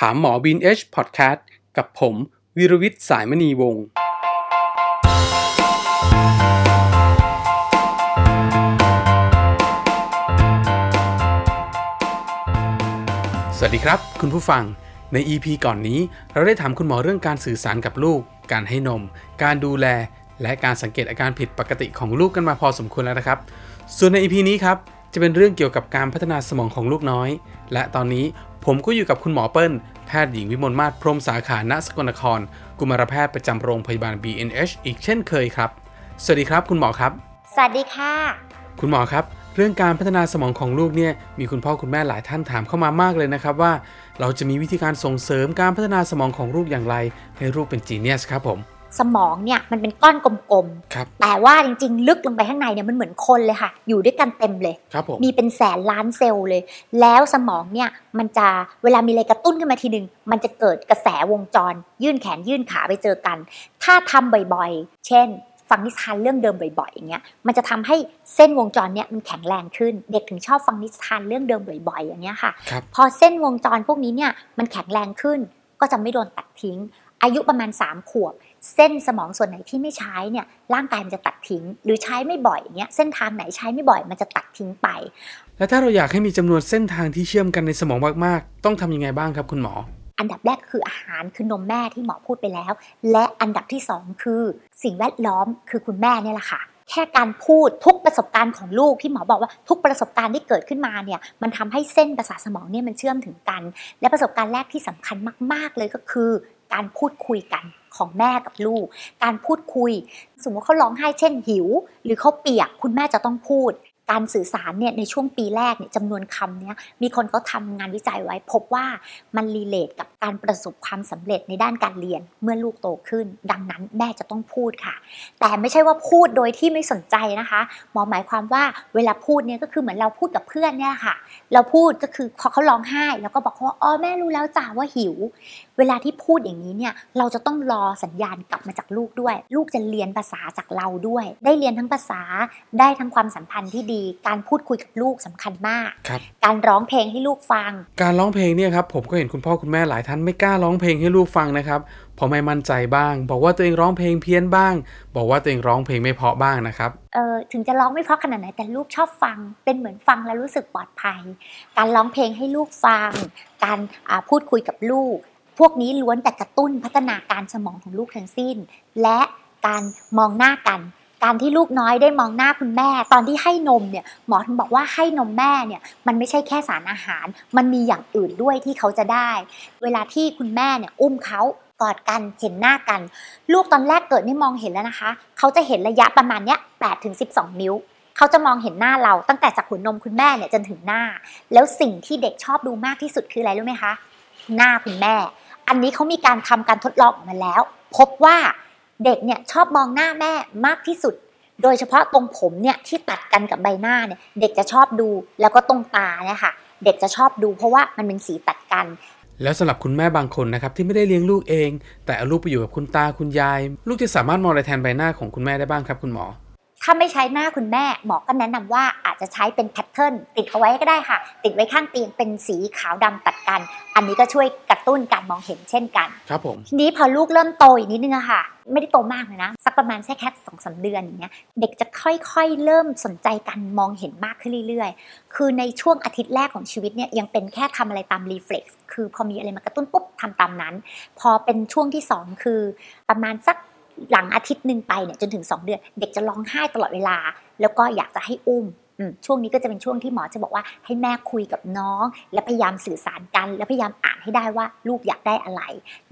ถามหมอบีนเอชพอดแคสต์กับผมวิรวิทย์สายมณีวงศ์สวัสดีครับ คุณผู้ฟังใน EP ก่อนนี้เราได้ถามคุณหมอเรื่องการสื่อสารกับลูก การให้นม การดูแล และการสังเกตอาการผิดปกติของลูกกันมาพอสมควรแล้วนะครับ ส่วนใน EP นี้ครับจะเป็นเรื่องเกี่ยวกับการพัฒนาสมองของลูกน้อย และตอนนี้ ผมก็อยู่กับคุณหมอเปิ้ล แพทย์หญิงวิมลมาศพรหมสาขาณสกลนคร กุมารแพทย์ประจำโรงพยาบาล BNH อีกเช่นเคยครับ สวัสดีครับคุณหมอครับ สวัสดีค่ะ คุณหมอครับ เรื่องการพัฒนาสมองของลูกเนี่ยมีคุณพ่อคุณแม่หลายท่านถามเข้ามามากเลยนะครับว่า เราจะมีวิธีการส่งเสริมการพัฒนาสมองของลูกอย่างไร ให้ลูกเป็นจีเนียสครับผม สมองเนี่ยมันเป็นก้อนกลมครับๆแต่ว่าจริงๆ ลึกลงไปข้างในเนี่ยมันเหมือนคนเลยค่ะ อยู่ด้วยกันเต็มเลยครับผมมีเป็นแสนล้านเซลล์เลย แล้วสมองเนี่ยมันจะเวลามีอะไรกระตุ้นขึ้นมาทีหนึ่งมันจะเกิดกระแสวงจร ยื่นแขนยื่นขาไปเจอกัน ถ้าทำบ่อยๆ เช่นฟังนิทานเรื่องเดิมบ่อยๆอย่างเงี้ย มันจะทำให้เส้นวงจรเนี่ยมันแข็งแรงขึ้น เด็กถึงชอบฟังนิทานเรื่องเดิมบ่อยๆอย่างเงี้ยค่ะครับพอเส้นวงจรพวกนี้เนี่ยมันแข็งแรงขึ้น ก็จะไม่โดนตัดทิ้ง อายุประมาณ 3 ขวบ เส้นสมองส่วนไหนที่ไม่ใช้เนี่ยร่างกายมันจะตัดทิ้ง หรือใช้ไม่บ่อยอย่างเงี้ยเส้นทางไหนใช้ไม่บ่อยมันจะตัดทิ้งไป และถ้าเราอยากให้มีจำนวนเส้นทางที่เชื่อมกันในสมองมากๆ ต้องทำยังไงบ้างครับคุณหมออันดับแรกคืออาหารคือนมแม่ที่หมอพูดไปแล้ว และอันดับที่สองคือ สิ่งแวดล้อมคือคุณแม่เนี่ยแหละค่ะ แค่การพูดทุกประสบการณ์ของลูกที่หมอบอกว่าทุกประสบการณ์ที่เกิดขึ้นมาเนี่ยมันทำให้เส้นประสาทสมองเนี่ยมันเชื่อมถึงกัน และประสบการณ์แรกที่สำคัญมาก ๆเลยก็คือ การพูดคุยกัน ของแม่กับลูก การพูดคุย สมมติเขาร้องไห้เช่นหิว หรือเขาเปียกคุณแม่จะต้องพูด การสื่อสารเนี่ยในช่วงปีแรกเนี่ยจำนวนคำเนี่ยมีคนเขาทำงานวิจัยไว้ พบว่ามันรีเลทกับการประสบความสำเร็จในด้านการเรียนเมื่อลูกโตขึ้น ดังนั้นแม่จะต้องพูดค่ะ แต่ไม่ใช่ว่าพูดโดยที่ไม่สนใจนะคะหมอหมายความว่าเวลาพูดเนี่ยก็คือเหมือนเราพูดกับเพื่อนเนี่ยค่ะ เราพูดก็คือพอเขาร้องไห้ แล้วก็บอกเขาว่าอ๋อแม่รู้แล้วจ้าว่าหิว เวลาที่พูดอย่างนี้เนี่ยเราจะต้องรอสัญญาณกลับมาจากลูกด้วย ลูกจะเรียนภาษาจากเราด้วย ได้เรียนทั้งภาษาได้ทั้งความสัมพันธ์ที่ดีการพูดคุยกับลูกสำคัญมากครับการร้องเพลงให้ลูกฟัง การร้องเพลงเนี่ยครับผมก็เห็นคุณพ่อคุณแม่หลายท่านไม่กล้าร้องเพลงให้ลูกฟังนะครับเพราะไม่มั่นใจบ้าง บอกว่าตัวเองร้องเพลงเพี้ยนบ้าง บอกว่าตัวเองร้องเพลงไม่เพราะบ้างนะครับเออถึงจะร้องไม่เพราะขนาดไหนแต่ลูกชอบฟัง เป็นเหมือนฟังแล้วรู้สึกปลอดภัย การร้องเพลงให้ลูกฟัง การอ่าพูดคุยกับลูก พวกนี้ล้วนแต่กระตุ้นพัฒนาการสมองของลูกทั้งสิ้น และการมองหน้ากัน การที่ลูกน้อยได้มองหน้าคุณแม่ ตอนที่ให้นมเนี่ยหมอถึงบอกว่าให้นมแม่เนี่ยมันไม่ใช่แค่สารอาหาร มันมีอย่างอื่นด้วยที่เขาจะได้ เวลาที่คุณแม่เนี่ยอุ้มเขากอดกันเห็นหน้ากัน ลูกตอนแรกเกิดไม่มองเห็นแล้วนะคะ เขาจะเห็นระยะประมาณเนี้ย8ถึง12นิ้วเขาจะมองเห็นหน้าเราตั้งแต่จากหัวนมคุณแม่เนี่ยจนถึงหน้า แล้วสิ่งที่เด็กชอบดูมากที่สุดคืออะไรรู้ไหมคะ หน้าคุณแม่ อันนี้เขามีการทำการทดลองมาแล้ว พบว่า เด็กเนี่ยชอบมองหน้าแม่มากที่สุด โดยเฉพาะตรงผมเนี่ยที่ตัดกันกับใบหน้าเนี่ยเด็กจะชอบดูแล้วก็ตรงตาเนี่ยค่ะเด็กจะชอบดูเพราะว่ามันเป็นสีตัดกัน แล้วสำหรับคุณแม่บางคนนะครับที่ไม่ได้เลี้ยงลูกเอง แต่เอาลูกไปอยู่กับคุณตาคุณยาย ลูกจะสามารถมองอะไรแทนใบหน้าของคุณแม่ได้บ้างครับคุณหมอ ถ้าไม่ใช้หน้าคุณแม่หมอก็แนะนำว่าอา จจะใช้เป็น pattern ติดเอาไว้ก็ได้ค่ะ ติดไว้ข้างเตียงเป็นสีขาวดำตัดกัน อันนี้ก็ช่วยกระตุ้นการมองเห็นเช่นกัน ครับผมทีนี้พอลูกเริ่มโตอีกนิดนึงอะค่ะ ไม่ได้โตมากเลยนะ สักประมาณแค่แค่สองสาเดือนอย่างเงี้ยเด็กจะค่อยๆ เริ่มสนใจการมองเห็นมากขึ้นเรื่อยๆ คือในช่วงอาทิตย์แรกของชีวิตเนี่ยยังเป็นแค่ทำอะไรตาม reflex คือพอมีอะไรมากระตุ้นปุ๊บทำตามนั้น พอเป็นช่วงที่สองคือประมาณสักหลังอาทิตย์หนึ่งไปเนี่ยจนถึง 2 เดือน เด็กจะร้องไห้ตลอดเวลา แล้วก็อยากจะให้อุ้มอืม ช่วงนี้ก็จะเป็นช่วงที่หมอจะบอกว่าให้แม่คุยกับน้อง และพยายามสื่อสารกัน และพยายามอ่านให้ได้ว่าลูกอยากได้อะไร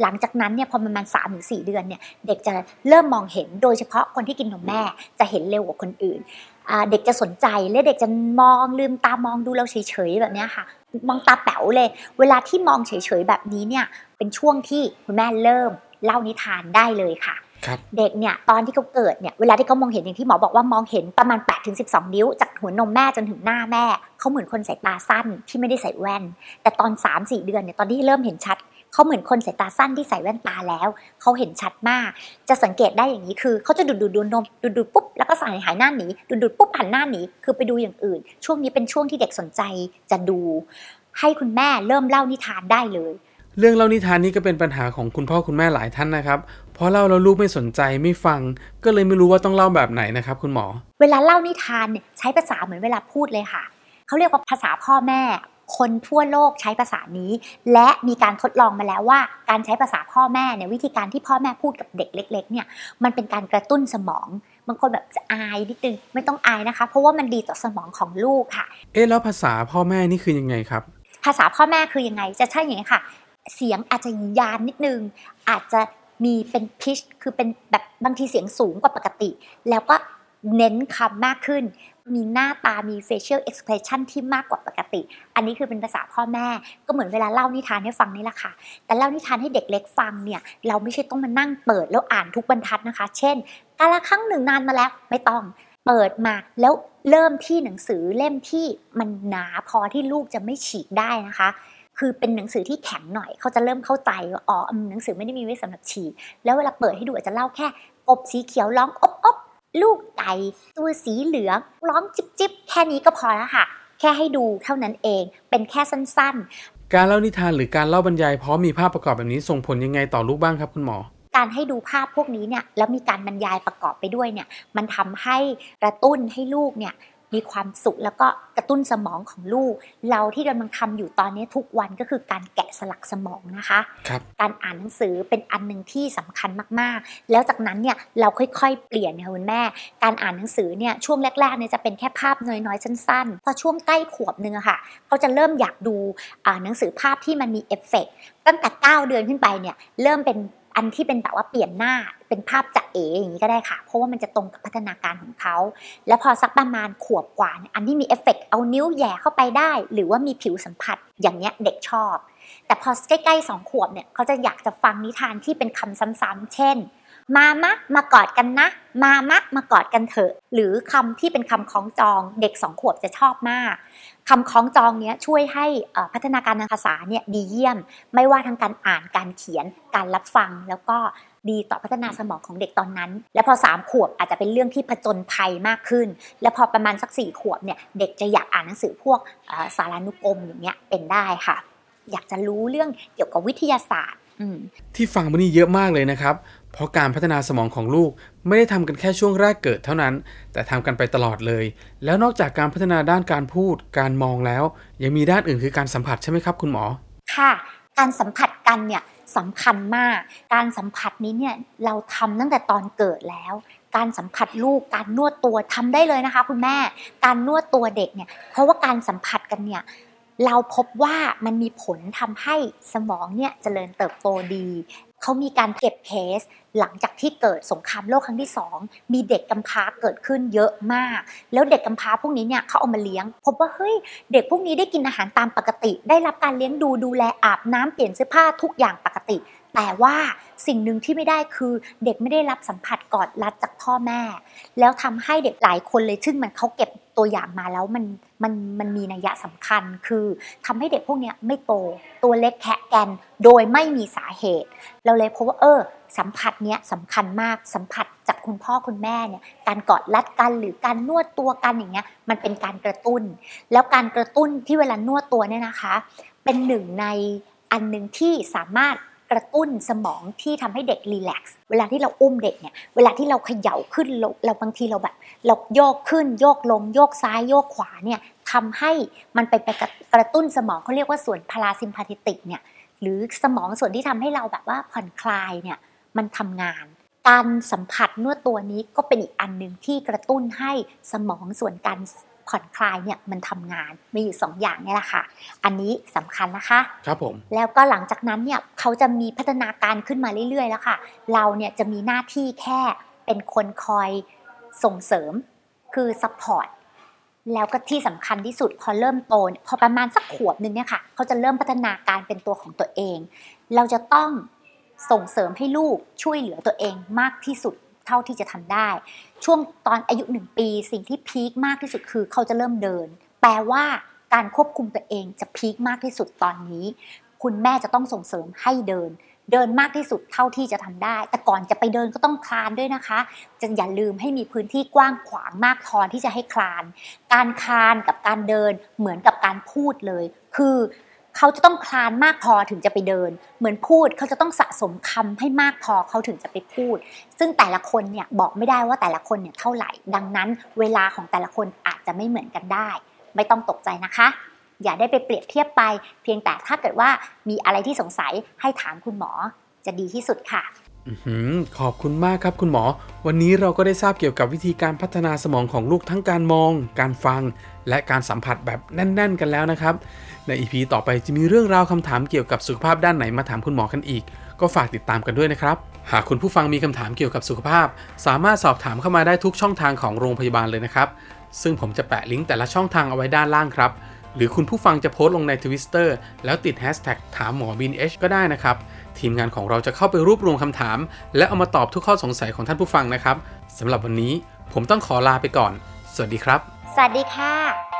หลังจากนั้นเนี่ยพอประมาณ3ามถึงสี่เดือนเนี่ยเด็กจะเริ่มมองเห็นโดยเฉพาะคนที่กินนมแม่จะเห็นเร็วกว่าคนอื่น เด็กจะสนใจและเด็กจะมองลืมตามองดูเราเฉยๆแบบนี้ค่ะ มองตาแป๋วเลย เวลาที่มองเฉยๆแบบนี้เนี่ยเป็นช่วงที่คุณแม่เริ่มเล่านิทานได้เลยค่ะ เด็กเนี่ยตอนที่เขาเกิดเนี่ยเวลาที่เขามองเห็นอย่างที่หมอบอกว่ามองเห็นประมาณ8ถึง12นิ้ว จากหัวนมแม่จนถึงหน้าแม่ เขาเหมือนคนสายตาสั้นที่ไม่ได้ใส่แว่น แต่ตอน 3-4 เดือนเนี่ยตอนที่เริ่มเห็นชัดเขาเหมือนคนสายตาสั้นที่ใส่แว่นตาแล้ว เขาเห็นชัดมาก จะสังเกตได้อย่างนี้คือเขาจะดูดดูดดูดนมดูดดูดปุ๊บแล้วก็สายหายหน้าหนีดูดดูดปุ๊บหันหน้าหนีคือไปดูอย่างอื่น ช่วงนี้เป็นช่วงที่เด็กสนใจจะดู ให้คุณแม่เริ่มเล่านิทานได้เลย เรื่องเล่านิทานนี้ก็เป็นปัญหาของคุณพ่อคุณแม่หลายท่านนะครับเพราะเล่าแล้วลูกไม่สนใจไม่ฟัง ก็เลยไม่รู้ว่าต้องเล่าแบบไหนนะครับ คุณหมอ เวลาเล่านิทานเนี่ยใช้ภาษาเหมือนเวลาพูดเลยค่ะเขาเรียกว่าภาษาพ่อแม่ คนทั่วโลกใช้ภาษานี้ และมีการทดลองมาแล้วว่า การใช้ภาษาพ่อแม่เนี่ยวิธีการที่พ่อแม่พูดกับเด็กเล็ก ๆ เนี่ยมันเป็นการกระตุ้นสมองบางคนแบบจะอายนิดนึงไม่ต้องอายนะคะ เพราะว่ามันดีต่อสมองของลูกค่ะ เอ๊ะแล้วภาษาพ่อแม่นี่คือยังไงครับ ภาษาพ่อแม่คือยังไงจะใช่อย่างนี้ค่ะ เสียงอาจจะยานนิดนึง อาจจะ มีเป็นพิชคือเป็นแบบบางทีเสียงสูงกว่าปกติ แล้วก็เน้นคำมากขึ้น มีหน้าตามี facial expression ที่มากกว่าปกติ อันนี้คือเป็นภาษาพ่อแม่ ก็เหมือนเวลาเล่านิทานให้ฟังนี่แหละค่ะ แต่เล่านิทานให้เด็กเล็กฟังเนี่ย เราไม่ใช่ต้องมานั่งเปิดแล้วอ่านทุกบรรทัดนะคะ เช่นกาละครั้งหนึ่งนานมาแล้วไม่ต้องเปิดมาแล้วเริ่มที่หนังสือเล่มที่มันหนาพอที่ลูกจะไม่ฉีกได้นะคะ คือเป็นหนังสือที่แข็งหน่อย เขาจะเริ่มเข้าใจว่าอ๋ออืมหนังสือไม่ได้มีไว้สำหรับฉีกแล้วเวลาเปิดให้ดูอาจจะเล่าแค่กบสีเขียวร้องอบอบลูกไก่ตัวสีเหลืองร้องจิบจิบแค่นี้ก็พอแล้วค่ะ แค่ให้ดูเท่านั้นเอง เป็นแค่สั้นการเล่านิทานหรือการเล่าบรรยายพร้อมมีภาพประกอบแบบนี้ส่งผลยังไงต่อลูกบ้างครับคุณหมอๆการให้ดูภาพพวกนี้เนี่ยแล้วมีการบรรยายประกอบไปด้วยเนี่ยมันทำให้กระตุ้นให้ลูกเนี่ย มีความสุขแล้วก็กระตุ้นสมองของลูก เราที่กำลังทำอยู่ตอนนี้ทุกวันก็คือการแกะสลักสมองนะคะครับการอ่านหนังสือเป็นอันหนึ่งที่สำคัญมากๆ แล้วจากนั้นเนี่ยเราค่อยๆ เปลี่ยนค่ะคุณแม่ การอ่านหนังสือเนี่ยช่วงแรกๆเนี่ยจะเป็นแค่ภาพน้อยๆสั้นๆพอช่วงใกล้ขวบหนึงอะค่ะเขาจะเริ่มอยากดูอ่าหนังสือภาพที่มันมีเอฟเฟกต์ตั้งแต่ 9 เดือนขึ้นไปเนี่ยเริ่มเป็น อันที่เป็นแบบว่าเปลี่ยนหน้าเป็นภาพจ๊ะเอ๋อย่างนี้ก็ได้ค่ะ เพราะว่ามันจะตรงกับพัฒนาการของเขา แล้วพอสักประมาณขวบกว่าเนี่ยอันที่มีเอฟเฟกต์เอานิ้วแหย่เข้าไปได้ หรือว่ามีผิวสัมผัสอย่างเนี้ยเด็กชอบ แต่พอใกล้ๆสองขวบเนี่ยเขาจะอยากจะฟังนิทานที่เป็นคำซ้ำๆเช่น มามะมากอดกันนะ มามะมากอดกันเถอะ หรือคำที่เป็นคำคล้องจองเด็กสองขวบจะชอบมากคำคล้องจองเนี้ยช่วยให้อ่อพัฒนาการทางภาษาเนี่ยดีเยี่ยม ไม่ว่าทางการอ่านการเขียน การรับฟังแล้วก็ดีต่อพัฒนาสมองของเด็กตอนนั้น และพอสามขวบอาจจะเป็นเรื่องที่ผจญภัยมากขึ้น แล้วพอประมาณสักสี่ขวบเนี่ยเด็กจะอยากอ่านหนังสือพวกสารานุกรมอย่างเงี้ยเป็นได้ค่ะ อยากจะรู้เรื่องเกี่ยวกับวิทยาศาสตร์ที่ฟังมานี่เยอะมากเลยนะครับ เพราะการพัฒนาสมองของลูกไม่ได้ทำกันแค่ช่วงแรกเกิดเท่านั้น แต่ทำกันไปตลอดเลย แล้วนอกจากการพัฒนาด้านการพูด การมองแล้ว ยังมีด้านอื่นคือการสัมผัสใช่ไหมครับคุณหมอ ค่ะ การสัมผัสกันเนี่ยสำคัญมาก การสัมผัสนี้เนี่ยเราทำตั้งแต่ตอนเกิดแล้ว การสัมผัสลูก การนวดตัวทำได้เลยนะคะ คุณแม่ การนวดตัวเด็กเนี่ย เพราะว่าการสัมผัสกันเนี่ย เราพบว่ามันมีผลทำให้สมองเนี่ยเจริญเติบโตดีเขามีการเก็บเคส หลังจากที่เกิดสงครามโลกครั้งที่สองมีเด็กกำพร้าเกิดขึ้นเยอะมาก แล้วเด็กกำพร้าพวกนี้เนี่ยเขาเอามาเลี้ยง พบว่าเฮ้ยเด็กพวกนี้ได้กินอาหารตามปกติ ได้รับการเลี้ยงดูดูแลอาบน้ำเปลี่ยนเสื้อผ้าทุกอย่างปกติ แต่ว่าสิ่งหนึ่งที่ไม่ได้คือเด็กไม่ได้รับสัมผัสกอดรัดจากพ่อแม่ แล้วทำให้เด็กหลายคนเลยซึ่งมันเขาเก็บตัวอย่างมาแล้วมันมันมันมีนัยสำคัญคือทำให้เด็กพวกเนี้ยไม่โตตัวเล็กแคะแกนโดยไม่มีสาเหตุ เราเลยพบว่าเออ สัมผัสเนี้ยสำคัญมากสัมผัสจากคุณพ่อคุณแม่เนี่ยการกอดรัดกันหรือการนวดตัวกันอย่างเงี้ยมันเป็นการกระตุ้น แล้วการกระตุ้นที่เวลานวดตัวเนี่ยนะคะ เป็นหนึ่งในอันหนึ่งที่สามารถ กระตุ้นสมองที่ทำให้เด็กรีแลกซ์เวลาที่เราอุ้มเด็กเนี่ยเวลาที่เราเขย่าขึ้นเราเราบางทีเราแบบ เราโยกขึ้นโยกลง โยกซ้ายโยกขวาเนี่ยทำให้มันไปไปกระตุ้นสมองเขาเรียกว่าส่วนพาราซิมพาติติกเนี่ยหรือสมองส่วนที่ทำให้เราแบบว่าผ่อนคลายเนี่ยมันทำงาน การสัมผัสนวดตัวนี้ก็เป็นอีกอันหนึ่งที่กระตุ้นให้สมองส่วนการ ผ่อนคลายเนี่ยมันทำงานมีอยู่สองอย่างเนี่ยแหละค่ะ อันนี้สำคัญนะคะครับผมแล้วก็หลังจากนั้นเนี่ยเขาจะมีพัฒนาการขึ้นมาเรื่อยๆแล้วค่ะ เราเนี่ยจะมีหน้าที่แค่เป็นคนคอยส่งเสริมคือ support แล้วก็ที่สำคัญที่สุดพอเริ่มโตเนี่ยพอประมาณสักขวบหนึ่งเนี่ยค่ะเขาจะเริ่มพัฒนาการเป็นตัวของตัวเอง เราจะต้องส่งเสริมให้ลูกช่วยเหลือตัวเองมากที่สุด เท่าที่จะทำได้ ช่วงตอนอายุหนึ่งปี สิ่งที่ peak มากที่สุดคือเขาจะเริ่มเดิน แปลว่าการควบคุมตัวเองจะ peak มากที่สุดตอนนี้ คุณแม่จะต้องส่งเสริมให้เดิน เดินมากที่สุดเท่าที่จะทำได้ แต่ก่อนจะไปเดินก็ต้องคลานด้วยนะคะ จะอย่าลืมให้มีพื้นที่กว้างขวางมากพอที่จะให้คลาน การคลานกับการเดินเหมือนกับการพูดเลย คือ เขาจะต้องคลานมากพอถึงจะไปเดิน เหมือนพูดเขาจะต้องสะสมคำให้มากพอเขาถึงจะไปพูด ซึ่งแต่ละคนเนี่ยบอกไม่ได้ว่าแต่ละคนเนี่ยเท่าไหร่ ดังนั้น เวลาของแต่ละคนอาจจะไม่เหมือนกันได้ ไม่ต้องตกใจนะคะ อย่าได้ไปเปรียบเทียบไป เพียงแต่ถ้าเกิดว่ามีอะไรที่สงสัยให้ถามคุณหมอจะดีที่สุดค่ะ ขอบคุณมากครับคุณหมอ วันนี้เราก็ได้ทราบเกี่ยวกับวิธีการพัฒนาสมองของลูกทั้งการมอง การฟัง และการสัมผัสแบบแน่น ๆ กันแล้วนะครับ ในอีพีต่อไปจะมีเรื่องราวคำถามเกี่ยวกับสุขภาพด้านไหนมาถามคุณหมอกันอีก ก็ฝากติดตามกันด้วยนะครับ หากคุณผู้ฟังมีคำถามเกี่ยวกับสุขภาพ สามารถสอบถามเข้ามาได้ทุกช่องทางของโรงพยาบาลเลยนะครับ ซึ่งผมจะแปะลิงก์แต่ละช่องทางเอาไว้ด้านล่างครับ หรือคุณผู้ฟังจะโพสต์ลงใน Twitter แล้วติด Hashtag ถามหมอบิน H ก็ได้นะครับ ทีมงานของเราจะเข้าไปรวบรวมคำถาม และเอามาตอบทุกข้อสงสัยของท่านผู้ฟังนะครับสำหรับวันนี้ผมต้องขอลาไปก่อน สวัสดีครับ สวัสดีค่ะ